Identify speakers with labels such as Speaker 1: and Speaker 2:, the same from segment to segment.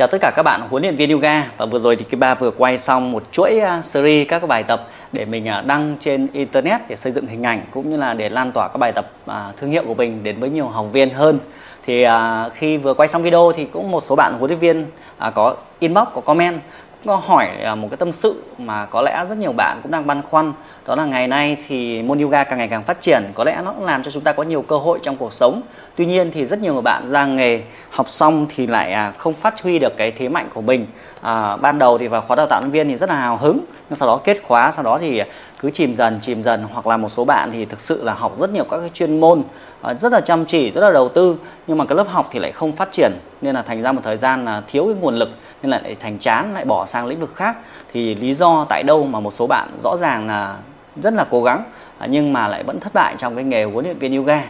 Speaker 1: Chào tất cả các bạn, huấn luyện viên yoga. Và vừa rồi thì cái ba vừa quay xong một chuỗi à, series các bài tập để mình à, đăng trên internet để xây dựng hình ảnh cũng như là để lan tỏa các bài tập à, thương hiệu của mình đến với nhiều học viên hơn. Thì khi vừa quay xong video thì cũng một số bạn huấn luyện viên có inbox, có comment có hỏi một cái tâm sự mà có lẽ rất nhiều bạn cũng đang băn khoăn. Đó là ngày nay thì môn yoga càng ngày càng phát triển. Có lẽ nó cũng làm cho chúng ta có nhiều cơ hội trong cuộc sống tuy nhiên thì rất nhiều người bạn ra nghề học xong thì lại à, không phát huy được cái thế mạnh của mình. À, ban đầu thì vào khóa đào tạo nhân viên thì rất là hào hứng nhưng sau đó kết khóa sau đó thì cứ chìm dần chìm dần hoặc là một số bạn thì thực sự là học rất nhiều các cái chuyên môn à, rất là chăm chỉ rất là đầu tư nhưng mà cái lớp học thì lại không phát triển nên là thành ra một thời gian là thiếu cái nguồn lực nên lại thành chán lại bỏ sang lĩnh vực khác. Thì lý do tại đâu mà một số bạn rõ ràng là rất là cố gắng à, nhưng mà lại vẫn thất bại trong cái nghề huấn luyện viên yoga?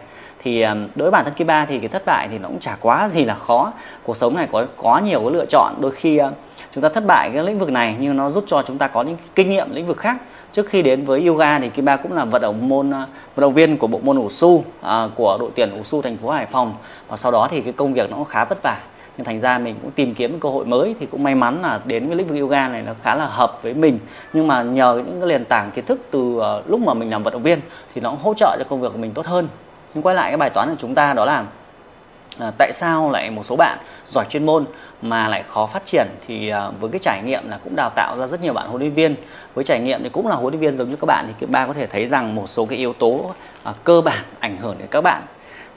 Speaker 1: Thì đối với bản thân Kiba thì cái thất bại thì nó cũng chả quá gì là khó. Cuộc sống này có có nhiều cái lựa chọn. Đôi khi chúng ta thất bại cái lĩnh vực này nhưng nó giúp cho chúng ta có những kinh nghiệm lĩnh vực khác. Trước khi đến với yoga thì Kiba cũng là vận động môn vận động viên của bộ môn ủ su ờ, của đội tuyển ủ su thành phố Hải Phòng. Và sau đó thì cái công việc nó cũng khá vất vả. Nhưng thành ra mình cũng tìm kiếm cơ hội mới thì cũng may mắn là đến cái lĩnh vực yoga này nó khá là hợp với mình. Nhưng mà nhờ những cái nền tảng kiến thức từ ờ, lúc mà mình làm vận động viên thì nó cũng hỗ trợ cho công việc của mình tốt hơn nhưng quay lại cái bài toán của chúng ta đó là à, tại sao lại một số bạn giỏi chuyên môn mà lại khó phát triển thì à, với cái trải nghiệm là cũng đào tạo ra rất nhiều bạn huấn luyện viên. Với trải nghiệm thì cũng là huấn luyện viên giống như các bạn thì các ba có thể thấy rằng một số cái yếu tố à, cơ bản ảnh hưởng đến các bạn.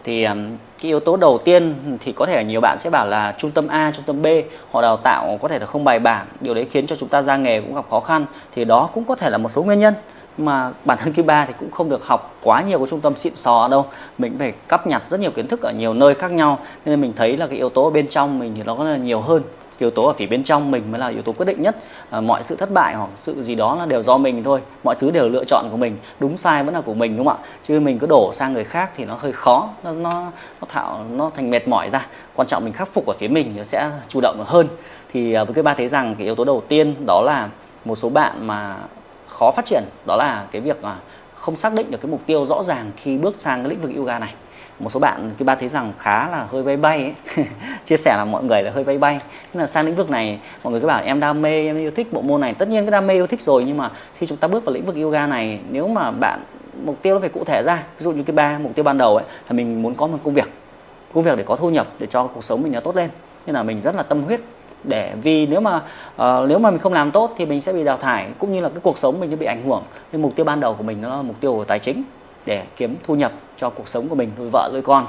Speaker 1: Thì à, cái yếu tố đầu tiên thì có thể nhiều bạn sẽ bảo là trung tâm A, trung tâm B họ đào tạo có thể là không bài bản, điều đấy khiến cho chúng ta ra nghề cũng gặp khó khăn. Thì đó cũng có thể là một số nguyên nhân mà bản thân Cuba thì cũng không được học quá nhiều của trung tâm xịn sò đâu. Mình phải cắp nhặt rất nhiều kiến thức ở nhiều nơi khác nhau. Nên mình thấy là cái yếu tố ở bên trong mình thì nó có là nhiều hơn. Yếu tố ở phía bên trong mình mới là yếu tố quyết định nhất. À, mọi sự thất bại hoặc sự gì đó là đều do mình thôi. Mọi thứ đều lựa chọn của mình. Đúng sai vẫn là của mình đúng không ạ? Chứ mình cứ đổ sang người khác thì nó hơi khó. Nó nó nó thạo nó thành mệt mỏi ra. Quan trọng mình khắc phục ở phía mình nó sẽ chủ động hơn. Thì ờ, với cái ba thấy rằng cái yếu tố đầu tiên đó là một số bạn mà khó phát triển, đó là cái việc mà không xác định được cái mục tiêu rõ ràng khi bước sang cái lĩnh vực yoga này. Một số bạn cái ba thấy rằng khá là hơi bay bay ấy. chia sẻ là mọi người là hơi bay bay. Nên là sang lĩnh vực này, mọi người cứ bảo em đam mê, em yêu thích bộ môn này. Tất nhiên cái đam mê yêu thích rồi, nhưng mà khi chúng ta bước vào lĩnh vực yoga này, nếu mà bạn, mục tiêu nó phải cụ thể ra. Ví dụ như cái ba mục tiêu ban đầu ấy, là mình muốn có một công việc. Công việc để có thu nhập, để cho cuộc sống mình nó tốt lên. Nên là mình rất là tâm huyết để vì nếu mà uh, nếu mà mình không làm tốt thì mình sẽ bị đào thải cũng như là cái cuộc sống mình sẽ bị ảnh hưởng. Nên mục tiêu ban đầu của mình nó là mục tiêu của tài chính để kiếm thu nhập cho cuộc sống của mình nuôi vợ nuôi con.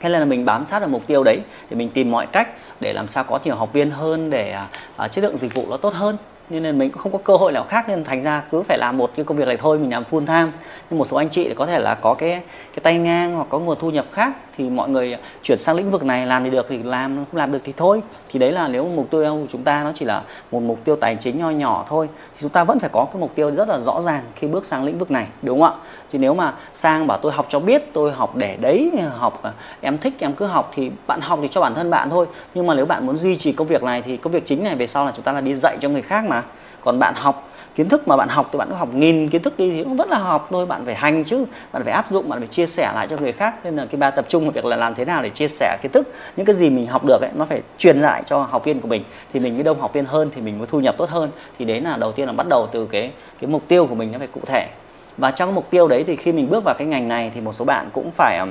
Speaker 1: Thế nên là mình bám sát vào mục tiêu đấy để mình tìm mọi cách để làm sao có nhiều học viên hơn để uh, chất lượng dịch vụ nó tốt hơn. Nên là mình cũng không có cơ hội nào khác nên thành ra cứ phải làm một cái công việc này thôi mình làm full time. Nhưng một số anh chị có thể là có cái cái tay ngang hoặc có nguồn thu nhập khác thì mọi người chuyển sang lĩnh vực này, làm thì được thì làm, không làm được thì thôi. Thì đấy là nếu mục tiêu của chúng ta nó chỉ là một mục tiêu tài chính nho nhỏ thôi, thì chúng ta vẫn phải có cái mục tiêu rất là rõ ràng khi bước sang lĩnh vực này, đúng không ạ? Chứ nếu mà sang bảo tôi học cho biết, tôi học để đấy, học à, em thích, em cứ học thì bạn học thì cho bản thân bạn thôi. Nhưng mà nếu bạn muốn duy trì công việc này thì công việc chính này về sau là chúng ta là đi dạy cho người khác mà. Còn bạn học kiến thức mà bạn học thì bạn cứ học nghìn kiến thức đi thì cũng vẫn là học thôi bạn phải hành chứ bạn phải áp dụng bạn phải chia sẻ lại cho người khác. Nên là cái ba tập trung vào việc là làm thế nào để chia sẻ kiến thức. Những cái gì mình học được ấy nó phải truyền lại cho học viên của mình. Thì mình mới đông học viên hơn thì mình mới thu nhập tốt hơn. Thì đấy là đầu tiên là bắt đầu từ cái cái mục tiêu của mình nó phải cụ thể. Và trong mục tiêu đấy thì khi mình bước vào cái ngành này thì một số bạn cũng phải um,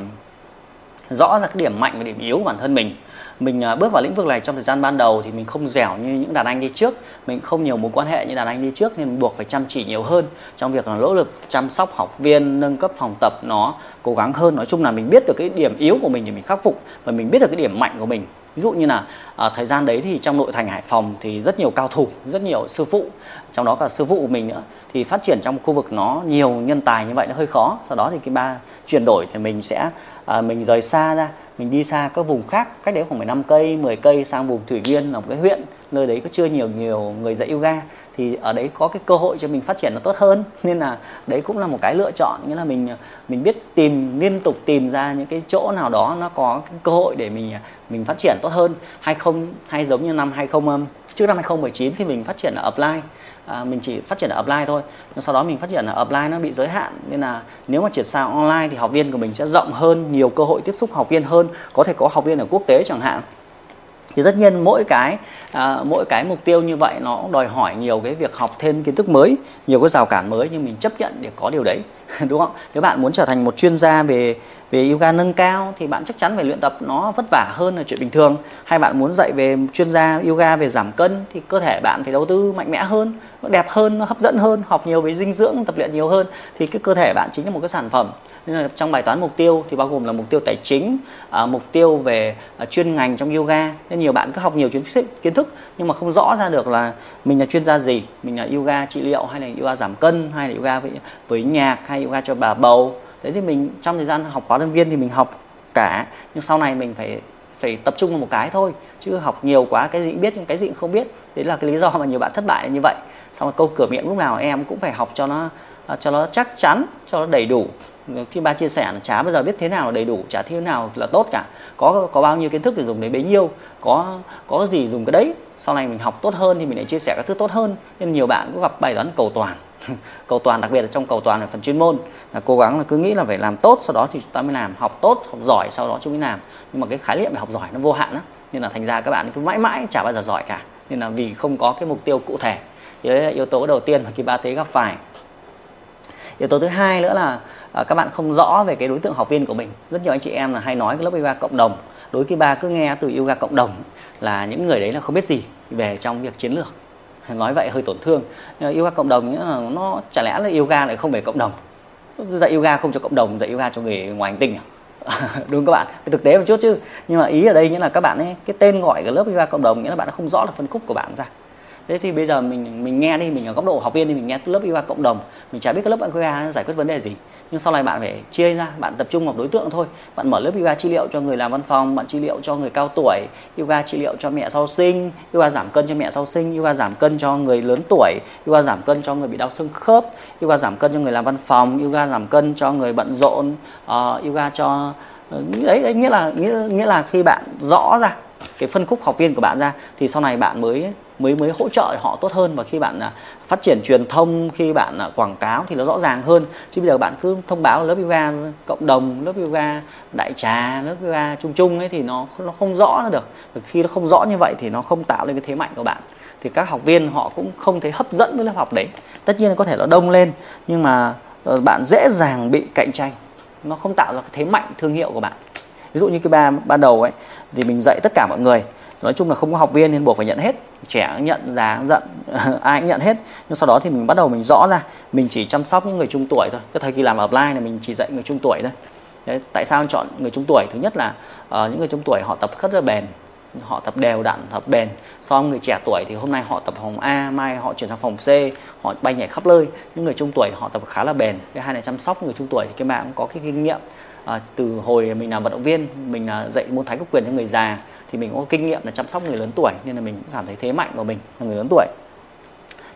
Speaker 1: rõ ra cái điểm mạnh và điểm yếu của bản thân mình mình à, bước vào lĩnh vực này trong thời gian ban đầu thì mình không dẻo như những đàn anh đi trước. Mình không nhiều mối quan hệ như đàn anh đi trước nên mình buộc phải chăm chỉ nhiều hơn trong việc là nỗ lực chăm sóc học viên nâng cấp phòng tập. Nó cố gắng hơn. Nói chung là mình biết được cái điểm yếu của mình thì mình khắc phục và mình biết được cái điểm mạnh của mình. Ví dụ như là à, thời gian đấy thì trong nội thành Hải Phòng thì rất nhiều cao thủ rất nhiều sư phụ. Trong đó cả sư phụ của mình nữa thì phát triển trong khu vực nó nhiều nhân tài như vậy nó hơi khó. Sau đó thì cái ba chuyển đổi thì mình sẽ à, mình rời xa ra mình đi xa các vùng khác, cách đấy khoảng 15 cây 10 cây sang vùng thủy nguyên là một cái huyện, nơi đấy có chưa nhiều nhiều người dạy yoga. Thì ở đấy có cái cơ hội cho mình phát triển nó tốt hơn, nên là đấy cũng là một cái lựa chọn. Nghĩa là mình mình biết tìm, liên tục tìm ra những cái chỗ nào đó nó có cái cơ hội để mình mình phát triển tốt hơn. Hay không hay giống như năm 20 trước năm 2019 thì mình phát triển ở apply à, mình chỉ phát triển ở offline thôi. Nhưng sau đó mình phát triển ở offline nó bị giới hạn. Nên là nếu mà chuyển sang online thì học viên của mình sẽ rộng hơn nhiều cơ hội tiếp xúc học viên hơn có thể có học viên ở quốc tế chẳng hạn. Thì tất nhiên mỗi cái à, mỗi cái mục tiêu như vậy nó đòi hỏi nhiều cái việc học thêm kiến thức mới nhiều cái rào cản mới. Nhưng mình chấp nhận để có điều đấy. đúng không? Nếu bạn muốn trở thành một chuyên gia về về yoga nâng cao thì bạn chắc chắn phải luyện tập nó vất vả hơn là chuyện bình thường. Hay bạn muốn dạy về chuyên gia yoga về giảm cân thì cơ thể bạn phải đầu tư mạnh mẽ hơn nó đẹp hơn nó hấp dẫn hơn học nhiều về dinh dưỡng tập luyện nhiều hơn thì cái cơ thể bạn chính là một cái sản phẩm. Nên là trong bài toán mục tiêu thì bao gồm là mục tiêu tài chính à, mục tiêu về à, chuyên ngành trong yoga. Nên nhiều bạn cứ học nhiều kiến thức nhưng mà không rõ ra được là mình là chuyên gia gì mình là yoga trị liệu hay là yoga giảm cân hay là yoga với, với nhạc hay yoga cho bà bầu. Đấy thì mình, trong thời gian học khóa đơn viên thì mình học cả, nhưng sau này mình phải phải tập trung vào một cái thôi, chứ học nhiều quá, cái gì cũng biết nhưng cái gì cũng không biết. Đấy là cái lý do mà nhiều bạn thất bại là như vậy. Xong rồi câu cửa miệng lúc nào em cũng phải học cho nó cho nó chắc chắn, cho nó đầy đủ. Khi ba chia sẻ là chả bao giờ biết thế nào là đầy đủ, chả thế nào là tốt cả. Có có bao nhiêu kiến thức thì dùng đến bấy nhiêu, có có gì dùng cái đấy. Sau này mình học tốt hơn thì mình lại chia sẻ các thứ tốt hơn. Nên nhiều bạn cũng gặp bài toán cầu toàn. cầu toàn đặc biệt là trong cầu toàn là phần chuyên môn là cố gắng là cứ nghĩ là phải làm tốt sau đó thì chúng ta mới làm học tốt học giỏi sau đó chúng mới làm. Nhưng mà cái khái niệm về học giỏi nó vô hạn đó nên là thành ra các bạn cứ mãi mãi chả bao giờ giỏi cả. Nên là vì không có cái mục tiêu cụ thể. Thì đấy là yếu tố đầu tiên mà khi ba tế gặp phải. Yếu tố thứ hai nữa là à, các bạn không rõ về cái đối tượng học viên của mình. Rất nhiều anh chị em là hay nói cái lớp yoga cộng đồng. Đối với ba cứ nghe từ yoga cộng đồng là những người đấy là không biết gì về trong việc chiến lược nói vậy hơi tổn thương. Yoga cộng đồng là nó chả lẽ là yoga lại không phải cộng đồng. Dạy yoga không cho cộng đồng, dạy yoga cho người ngoài hành tinh à? Đúng các bạn? Cái thực tế một chút chứ. Nhưng mà ý ở đây nghĩa là các bạn ấy, cái tên gọi của lớp yoga cộng đồng nghĩa là bạn đã không rõ được phân khúc của bạn ra. Thế thì bây giờ mình mình nghe đi, mình ở góc độ học viên thì mình nghe lớp yoga cộng đồng, mình chả biết cái lớp yoga giải quyết vấn đề gì nhưng sau này bạn phải chia ra bạn tập trung vào đối tượng thôi. Bạn mở lớp yoga trị liệu cho người làm văn phòng bạn trị liệu cho người cao tuổi yoga trị liệu cho mẹ sau sinh yoga giảm cân cho mẹ sau sinh yoga giảm cân cho người lớn tuổi yoga giảm cân cho người bị đau xương khớp yoga giảm cân cho người làm văn phòng yoga giảm cân cho người bận rộn uh, yoga cho ờ, đấy đấy nghĩa là nghĩa nghĩa là khi bạn rõ ra cái phân khúc học viên của bạn ra, thì sau này bạn mới mới mới hỗ trợ họ tốt hơn. Và khi bạn à, phát triển truyền thông, khi bạn à, quảng cáo thì nó rõ ràng hơn. Chứ bây giờ bạn cứ thông báo lớp yoga cộng đồng, lớp yoga đại trà, lớp yoga chung chung ấy, thì nó nó không rõ ra được. Khi nó không rõ như vậy thì nó không tạo lên cái thế mạnh của bạn. Thì các học viên họ cũng không thấy hấp dẫn với lớp học đấy. Tất nhiên có thể nó đông lên, nhưng mà ờ, bạn dễ dàng bị cạnh tranh. Nó không tạo ra cái thế mạnh thương hiệu của bạn ví dụ như cái ba ban đầu ấy thì mình dạy tất cả mọi người. Nói chung là không có học viên nên buộc phải nhận hết. Trẻ nhận già giận ai cũng nhận hết. Nhưng sau đó thì mình bắt đầu mình rõ ra mình chỉ chăm sóc những người trung tuổi thôi. Cái thời kỳ làm ở offline là mình chỉ dạy người trung tuổi thôi. Đấy, tại sao chọn người trung tuổi? Thứ nhất là uh, những người trung tuổi họ tập rất là bền. Họ tập đều đặn tập bền. So với người trẻ tuổi thì hôm nay họ tập phòng A mai họ chuyển sang phòng C họ bay nhảy khắp nơi. Những người trung tuổi họ tập khá là bền. Cái hai này chăm sóc người trung tuổi thì các bạn cũng có cái kinh nghiệm à, từ hồi mình làm vận động viên mình là dạy môn thái cực quyền cho người già thì mình có kinh nghiệm là chăm sóc người lớn tuổi nên là mình cũng cảm thấy thế mạnh của mình là người lớn tuổi.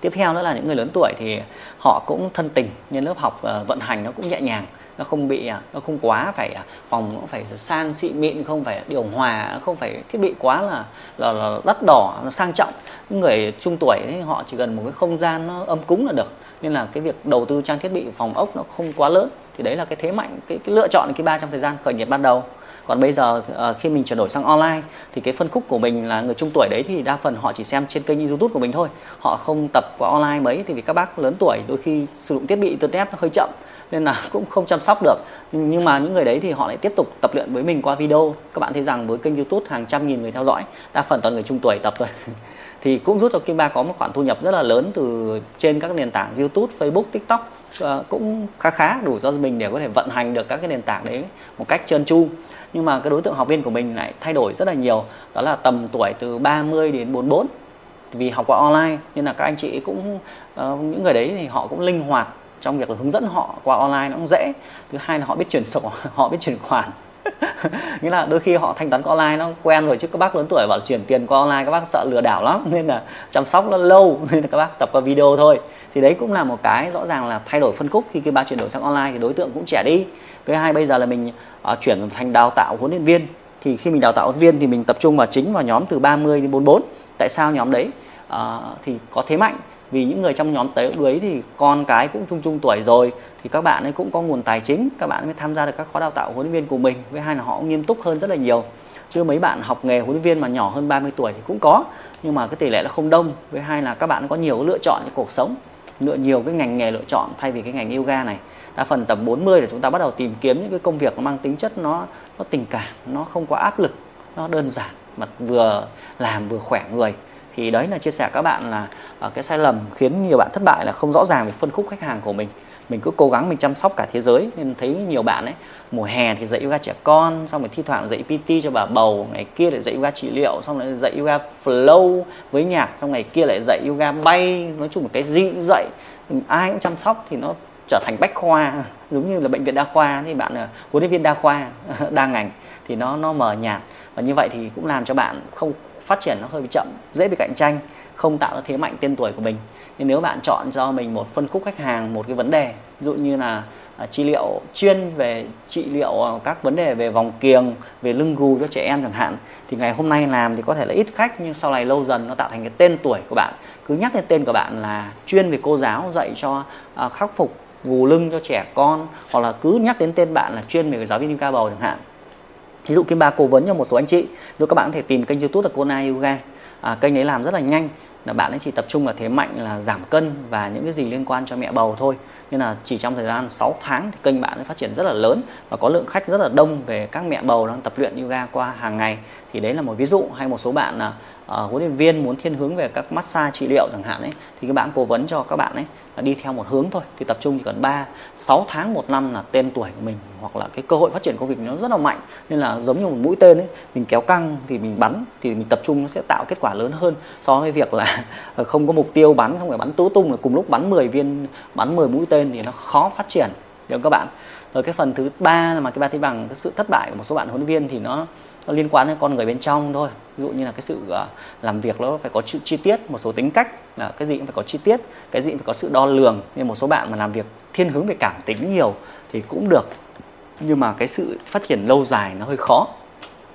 Speaker 1: Tiếp theo nữa là những người lớn tuổi thì họ cũng thân tình nên lớp học uh, vận hành nó cũng nhẹ nhàng nó không bị à, nó không quá phải à, phòng nó phải sang xịn mịn không phải điều hòa không phải thiết bị quá là là, là đắt đỏ nó sang trọng. Những người trung tuổi thì họ chỉ cần một cái không gian nó âm cúng là được nên là cái việc đầu tư trang thiết bị phòng ốc nó không quá lớn thì đấy là cái thế mạnh cái, cái lựa chọn cái ba trong thời gian khởi nghiệp ban đầu. Còn bây giờ ờ, khi mình chuyển đổi sang online thì cái phân khúc của mình là người trung tuổi đấy thì đa phần họ chỉ xem trên kênh youtube của mình thôi. Họ không tập qua online mấy thì vì các bác lớn tuổi đôi khi sử dụng thiết bị internet nó hơi chậm nên là cũng không chăm sóc được. Nhưng mà những người đấy thì họ lại tiếp tục tập luyện với mình qua video. Các bạn thấy rằng với kênh youtube hàng trăm nghìn người theo dõi đa phần toàn người trung tuổi tập rồi thì cũng giúp cho Kim Ba có một khoản thu nhập rất là lớn từ trên các nền tảng YouTube, Facebook, TikTok. Uh, cũng khá khá đủ cho mình để có thể vận hành được các cái nền tảng đấy một cách trơn tru. Nhưng mà cái đối tượng học viên của mình lại thay đổi rất là nhiều đó là tầm tuổi từ 30 đến 44 vì học qua online nên là các anh chị cũng uh, những người đấy thì họ cũng linh hoạt trong việc hướng dẫn họ qua online nó cũng dễ. Thứ hai là họ biết chuyển sổ họ biết chuyển khoản. nghĩa là đôi khi họ thanh toán qua online nó quen rồi chứ các bác lớn tuổi bảo chuyển tiền qua online các bác sợ lừa đảo lắm. Nên là chăm sóc nó lâu nên là các bác tập qua video thôi. Thì đấy cũng là một cái rõ ràng là thay đổi phân khúc. Khi cái ba chuyển đổi sang online thì đối tượng cũng trẻ đi. Thứ hai bây giờ là mình uh, chuyển thành đào tạo huấn luyện viên. Thì khi mình đào tạo huấn luyện viên thì mình tập trung vào chính vào nhóm từ 30 đến 44 tại sao nhóm đấy? Uh, thì có thế mạnh vì những người trong nhóm tới đuối thì con cái cũng chung chung tuổi rồi, thì các bạn ấy cũng có nguồn tài chính, các bạn mới tham gia được các khóa đào tạo huấn luyện viên của mình, với hai là họ nghiêm túc hơn rất là nhiều. Chứ mấy bạn học nghề huấn luyện viên mà nhỏ hơn 30 tuổi thì cũng có, nhưng mà cái tỷ lệ nó không đông. Với hai là các bạn có nhiều lựa chọn trong cuộc sống, lựa nhiều cái ngành nghề lựa chọn thay vì cái ngành yoga này. Đa phần tầm 40 để chúng ta bắt đầu tìm kiếm những cái công việc nó mang tính chất nó nó tình cảm, nó không có áp lực, nó đơn giản, mà vừa làm vừa khỏe người thì đấy là chia sẻ các bạn là uh, cái sai lầm khiến nhiều bạn thất bại là không rõ ràng về phân khúc khách hàng của mình. Mình cứ cố gắng mình chăm sóc cả thế giới. Nên thấy nhiều bạn ấy mùa hè thì dạy yoga trẻ con xong rồi thi thoảng dạy PT cho bà bầu ngày kia lại dạy yoga trị liệu xong lại dạy yoga flow với nhạc xong ngày kia lại dạy yoga bay. Nói chung là cái gì cũng dạy ai cũng chăm sóc thì nó trở thành bách khoa giống như là bệnh viện đa khoa. Thì bạn là huấn luyện viên đa khoa đa ngành thì nó nó mờ nhạt. Và như vậy thì cũng làm cho bạn không phát triển nó hơi bị chậm, dễ bị cạnh tranh, không tạo ra thế mạnh tên tuổi của mình. Nhưng nếu bạn chọn cho mình một phân khúc khách hàng, một cái vấn đề, ví dụ như là à, trị liệu chuyên về trị liệu à, các vấn đề về vòng kiềng, về lưng gù cho trẻ em chẳng hạn, thì ngày hôm nay làm thì có thể là ít khách, nhưng sau này lâu dần nó tạo thành cái tên tuổi của bạn. Cứ nhắc đến tên của bạn là chuyên về cô giáo dạy cho à, khắc phục gù lưng cho trẻ con, hoặc là cứ nhắc đến tên bạn là chuyên về giáo viên yoga bầu chẳng hạn ví dụ kim ba cố vấn cho một số anh chị rồi các bạn có thể tìm kênh youtube là Kona Yoga. À, kênh ấy làm rất là nhanh là bạn ấy chỉ tập trung vào thế mạnh là giảm cân và những cái gì liên quan cho mẹ bầu thôi. Nên là chỉ trong thời gian 6 tháng thì kênh bạn ấy phát triển rất là lớn và có lượng khách rất là đông về các mẹ bầu đang tập luyện yoga qua hàng ngày. Thì đấy là một ví dụ hay một số bạn là uh, huấn luyện viên muốn thiên hướng về các massage trị liệu chẳng hạn ấy thì các bạn cố vấn cho các bạn ấy đi theo một hướng thôi. Thì tập trung chỉ cần 3 6 tháng một năm là tên tuổi của mình hoặc là cái cơ hội phát triển công việc nó rất là mạnh. Nên là giống như một mũi tên ấy, mình kéo căng thì mình bắn, thì mình tập trung nó sẽ tạo kết quả lớn hơn so với việc là không có mục tiêu bắn, không phải bắn tứ tung là cùng lúc bắn 10 viên, bắn 10 mũi tên thì nó khó phát triển. Được các bạn? Rồi cái phần thứ ba là mà cái ba thấy bằng cái sự thất bại của một số bạn huấn luyện viên thì nó nó liên quan đến con người bên trong thôi. Ví dụ như là cái sự ờ, làm việc nó phải có chi, chi tiết một số tính cách là cái gì cũng phải có chi tiết cái gì cũng phải có sự đo lường. Nhưng một số bạn mà làm việc thiên hướng về cảm tính nhiều thì cũng được. Nhưng mà cái sự phát triển lâu dài nó hơi khó.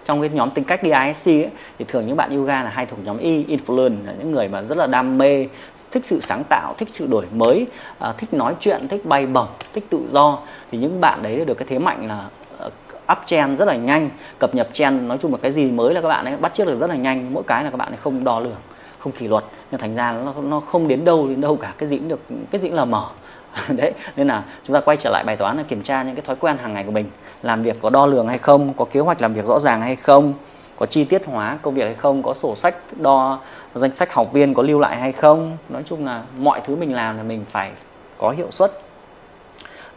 Speaker 1: Trong cái nhóm tính cách DISC ấy, thì thường những bạn yoga là hay thuộc nhóm Y, influence là những người mà rất là đam mê thích sự sáng tạo thích sự đổi mới à, thích nói chuyện thích bay bổng thích tự do. Thì những bạn đấy được cái thế mạnh là up trend rất là nhanh, cập nhật trend nói chung là cái gì mới là các bạn ấy bắt chước được rất là nhanh, mỗi cái là các bạn ấy không đo lường, không kỷ luật nên thành ra nó nó không đến đâu đến đâu cả, cái gì cũng được, cái gì cũng là mở. Đấy, nên là chúng ta quay trở lại bài toán là kiểm tra những cái thói quen hàng ngày của mình, làm việc có đo lường hay không, có kế hoạch làm việc rõ ràng hay không, có chi tiết hóa công việc hay không, có sổ sách đo, danh sách học viên có lưu lại hay không. Nói chung là mọi thứ mình làm là mình phải có hiệu suất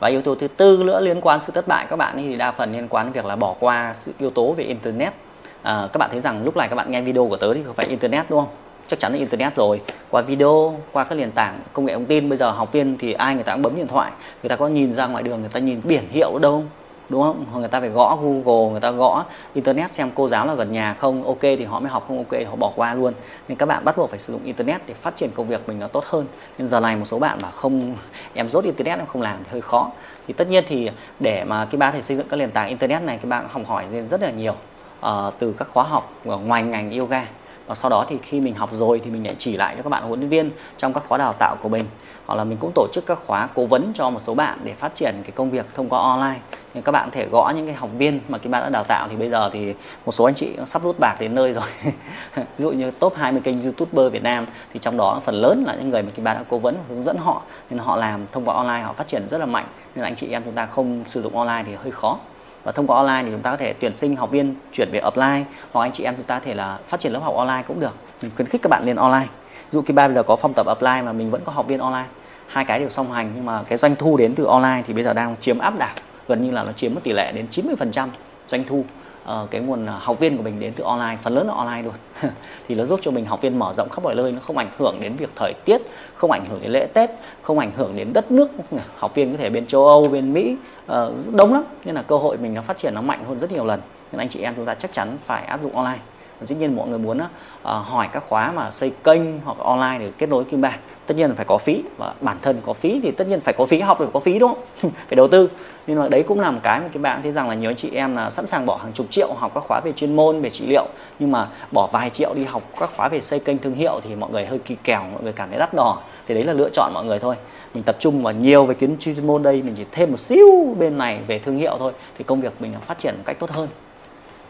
Speaker 1: và yếu tố thứ tư nữa liên quan sự thất bại các bạn thì đa phần liên quan đến việc là bỏ qua sự yếu tố về internet. À, các bạn thấy rằng lúc này các bạn nghe video của tớ thì không phải internet đúng không? Chắc chắn là internet rồi. Qua video qua các nền tảng công nghệ thông tin bây giờ học viên thì ai người ta cũng bấm điện thoại người ta có nhìn ra ngoài đường người ta nhìn biển hiệu đâu? Đúng không? Người ta phải gõ google người ta gõ internet xem cô giáo là gần nhà không ok thì họ mới học không ok thì họ bỏ qua luôn. Nên các bạn bắt buộc phải sử dụng internet để phát triển công việc mình nó tốt hơn. Nên giờ này một số bạn mà không em rốt internet em không làm thì hơi khó. Thì tất nhiên thì để mà cái bạn thể xây dựng các nền tảng internet này các bạn học hỏi rất là nhiều uh, từ các khóa học ngoài ngành yoga. Và sau đó thì khi mình học rồi thì mình lại chỉ lại cho các bạn huấn luyện viên trong các khóa đào tạo của mình. Hoặc là mình cũng tổ chức các khóa cố vấn cho một số bạn để phát triển cái công việc thông qua online thì các bạn có thể gõ những cái học viên mà các bạn đã đào tạo. Thì bây giờ thì một số anh chị sắp rút bạc đến nơi rồi. Ví dụ như top 20 kênh youtuber Việt Nam, thì trong đó phần lớn là những người mà các bạn đã cố vấn hướng dẫn họ. Nên họ làm thông qua online, họ phát triển rất là mạnh. Nên anh chị em chúng ta không sử dụng online thì hơi khó. Và thông qua online thì chúng ta có thể tuyển sinh học viên chuyển về offline, hoặc anh chị em chúng ta có thể là phát triển lớp học online cũng được. Mình khuyến khích các bạn lên online. Ví dụ ba bây giờ có phong tập offline mà mình vẫn có học viên online. Hai cái đều song hành, nhưng mà cái doanh thu đến từ online thì bây giờ đang chiếm áp đảo gần như là nó chiếm một tỷ lệ đến 90% doanh thu uh, cái nguồn à, học viên của mình đến từ online phần lớn là online luôn. Thì nó giúp cho mình học viên mở rộng khắp mọi nơi nó không ảnh hưởng đến việc thời tiết không ảnh hưởng đến lễ tết không ảnh hưởng đến đất nước. Học viên có thể bên châu âu bên mỹ uh, đông lắm. Nên là cơ hội mình nó phát triển nó mạnh hơn rất nhiều lần. Nên anh chị em chúng ta chắc chắn phải áp dụng online. Dĩ nhiên mọi người muốn uh, hỏi các khóa mà xây kênh hoặc online để kết nối kim bảng tất nhiên là phải có phí, và bản thân có phí thì tất nhiên phải có phí, học thì phải có phí, đúng không? Phải đầu tư. Nhưng mà đấy cũng là một cái mà các bạn thấy rằng là nhiều anh chị em là sẵn sàng bỏ hàng chục triệu học các khóa về chuyên môn, về trị liệu, nhưng mà bỏ vài triệu đi học các khóa về xây kênh thương hiệu thì mọi người hơi kỳ kèo, mọi người cảm thấy đắt đỏ. Thì đấy là lựa chọn mọi người thôi. Mình tập trung vào nhiều về kiến chuyên môn đây, mình chỉ thêm một xíu bên này về thương hiệu thôi, thì công việc mình phát triển một cách tốt hơn.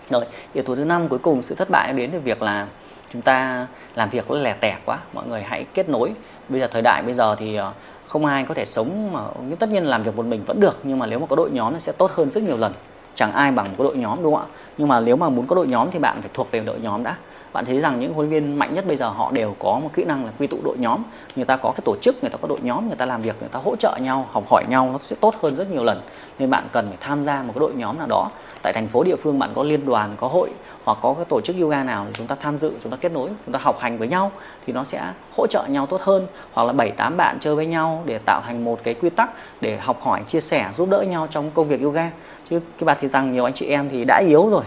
Speaker 1: Rồi, yếu tố thứ năm cuối cùng, sự thất bại đến từ việc là chúng ta làm việc nó lẻ tẻ quá, mọi người hãy kết nối bây giờ thời đại bây giờ thì ờ, không ai có thể sống mà nhưng tất nhiên làm việc một mình vẫn được, nhưng mà nếu mà có đội nhóm nó sẽ tốt hơn rất nhiều lần. Chẳng ai bằng có đội nhóm, đúng không ạ? Nhưng mà nếu mà muốn có đội nhóm thì bạn phải thuộc về đội nhóm đã bạn thấy rằng những huấn luyện viên mạnh nhất bây giờ họ đều có một kỹ năng là quy tụ đội nhóm. Người ta có cái tổ chức, người ta có đội nhóm, người ta làm việc, người ta hỗ trợ nhau, học hỏi nhau, nó sẽ tốt hơn rất nhiều lần. Nên bạn cần phải tham gia một cái đội nhóm nào đó. Tại thành phố, địa phương bạn có liên đoàn, có hội hoặc có cái tổ chức yoga nào thì chúng ta tham dự, chúng ta kết nối, chúng ta học hành với nhau thì nó sẽ hỗ trợ nhau tốt hơn. Hoặc là bảy, tám bạn chơi với nhau để tạo thành một cái quy tắc để học hỏi, chia sẻ, giúp đỡ nhau trong công việc yoga. Chứ cái bạn thì rằng nhiều anh chị em thì đã yếu rồi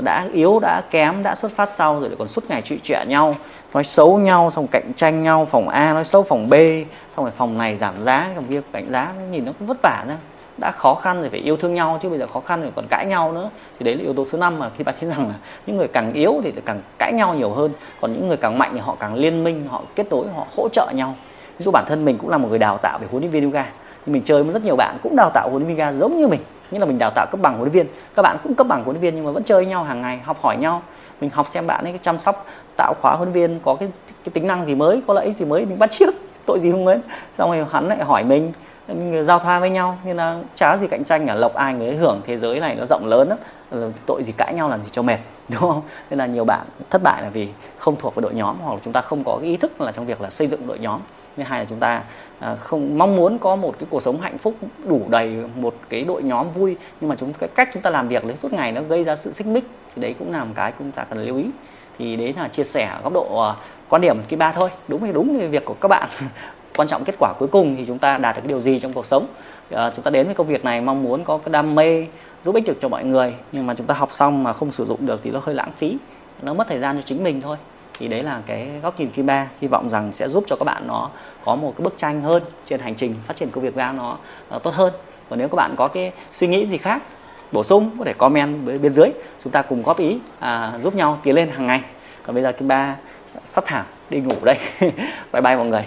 Speaker 1: đã yếu, đã kém, đã xuất phát sau rồi còn suốt ngày trụy trệ nhau, nói xấu nhau, xong cạnh tranh nhau, phòng A nói xấu phòng B, xong rồi phòng này giảm giá, phòng kia cạnh giá nhìn nó cũng vất vả ra đã khó khăn rồi phải yêu thương nhau chứ bây giờ khó khăn rồi còn cãi nhau nữa. Thì đấy là yếu tố số 5 mà khi bạn thấy rằng là những người càng yếu thì càng cãi nhau nhiều hơn. Còn những người càng mạnh thì họ càng liên minh, họ kết nối, họ hỗ trợ nhau. Ví dụ bản thân mình cũng là một người đào tạo về huấn luyện viên yoga. Thì mình chơi với rất nhiều bạn cũng đào tạo huấn luyện viên yoga giống như mình như là mình đào tạo cấp bằng huấn luyện viên. Các bạn cũng cấp bằng huấn luyện viên nhưng mà vẫn chơi với nhau hàng ngày học hỏi nhau. Mình học xem bạn ấy cái chăm sóc tạo khóa huấn luyện viên có cái, cái tính năng gì mới có lợi ích gì mới mình bắt trước tội gì không ấy, xong rồi hắn lại hỏi mình giao thoa với nhau. Nên là chả gì cạnh tranh cả lộc ai người ấy hưởng thế giới này nó rộng lớn lắm. Tội gì cãi nhau làm gì cho mệt đúng không? Nên là nhiều bạn thất bại là vì không thuộc về đội nhóm hoặc là chúng ta không có cái ý thức là trong việc là xây dựng đội nhóm. Thứ hai là chúng ta À, không mong muốn có một cái cuộc sống hạnh phúc đủ đầy một cái đội nhóm vui nhưng mà chúng cái cách chúng ta làm việc đến suốt ngày nó gây ra sự xích mích thì đấy cũng là một cái chúng ta cần lưu ý. Thì đấy là chia sẻ góc độ ờ, quan điểm cái ba thôi. Đúng thì đúng thì việc của các bạn. Quan trọng kết quả cuối cùng thì chúng ta đạt được cái điều gì trong cuộc sống. À, chúng ta đến với công việc này mong muốn có cái đam mê giúp ích được cho mọi người nhưng mà chúng ta học xong mà không sử dụng được thì nó hơi lãng phí nó mất thời gian cho chính mình thôi thì đấy là cái góc nhìn thứ ba hy vọng rằng sẽ giúp cho các bạn nó có một cái bức tranh hơn trên hành trình phát triển công việc ra nó, à, tốt hơn. Và nếu các bạn có cái suy nghĩ gì khác bổ sung có thể comment bên dưới. Chúng ta cùng góp ý à, giúp nhau tiến lên hàng ngày. Còn bây giờ thứ ba sắp thảm đi ngủ đây. Bye bye mọi người.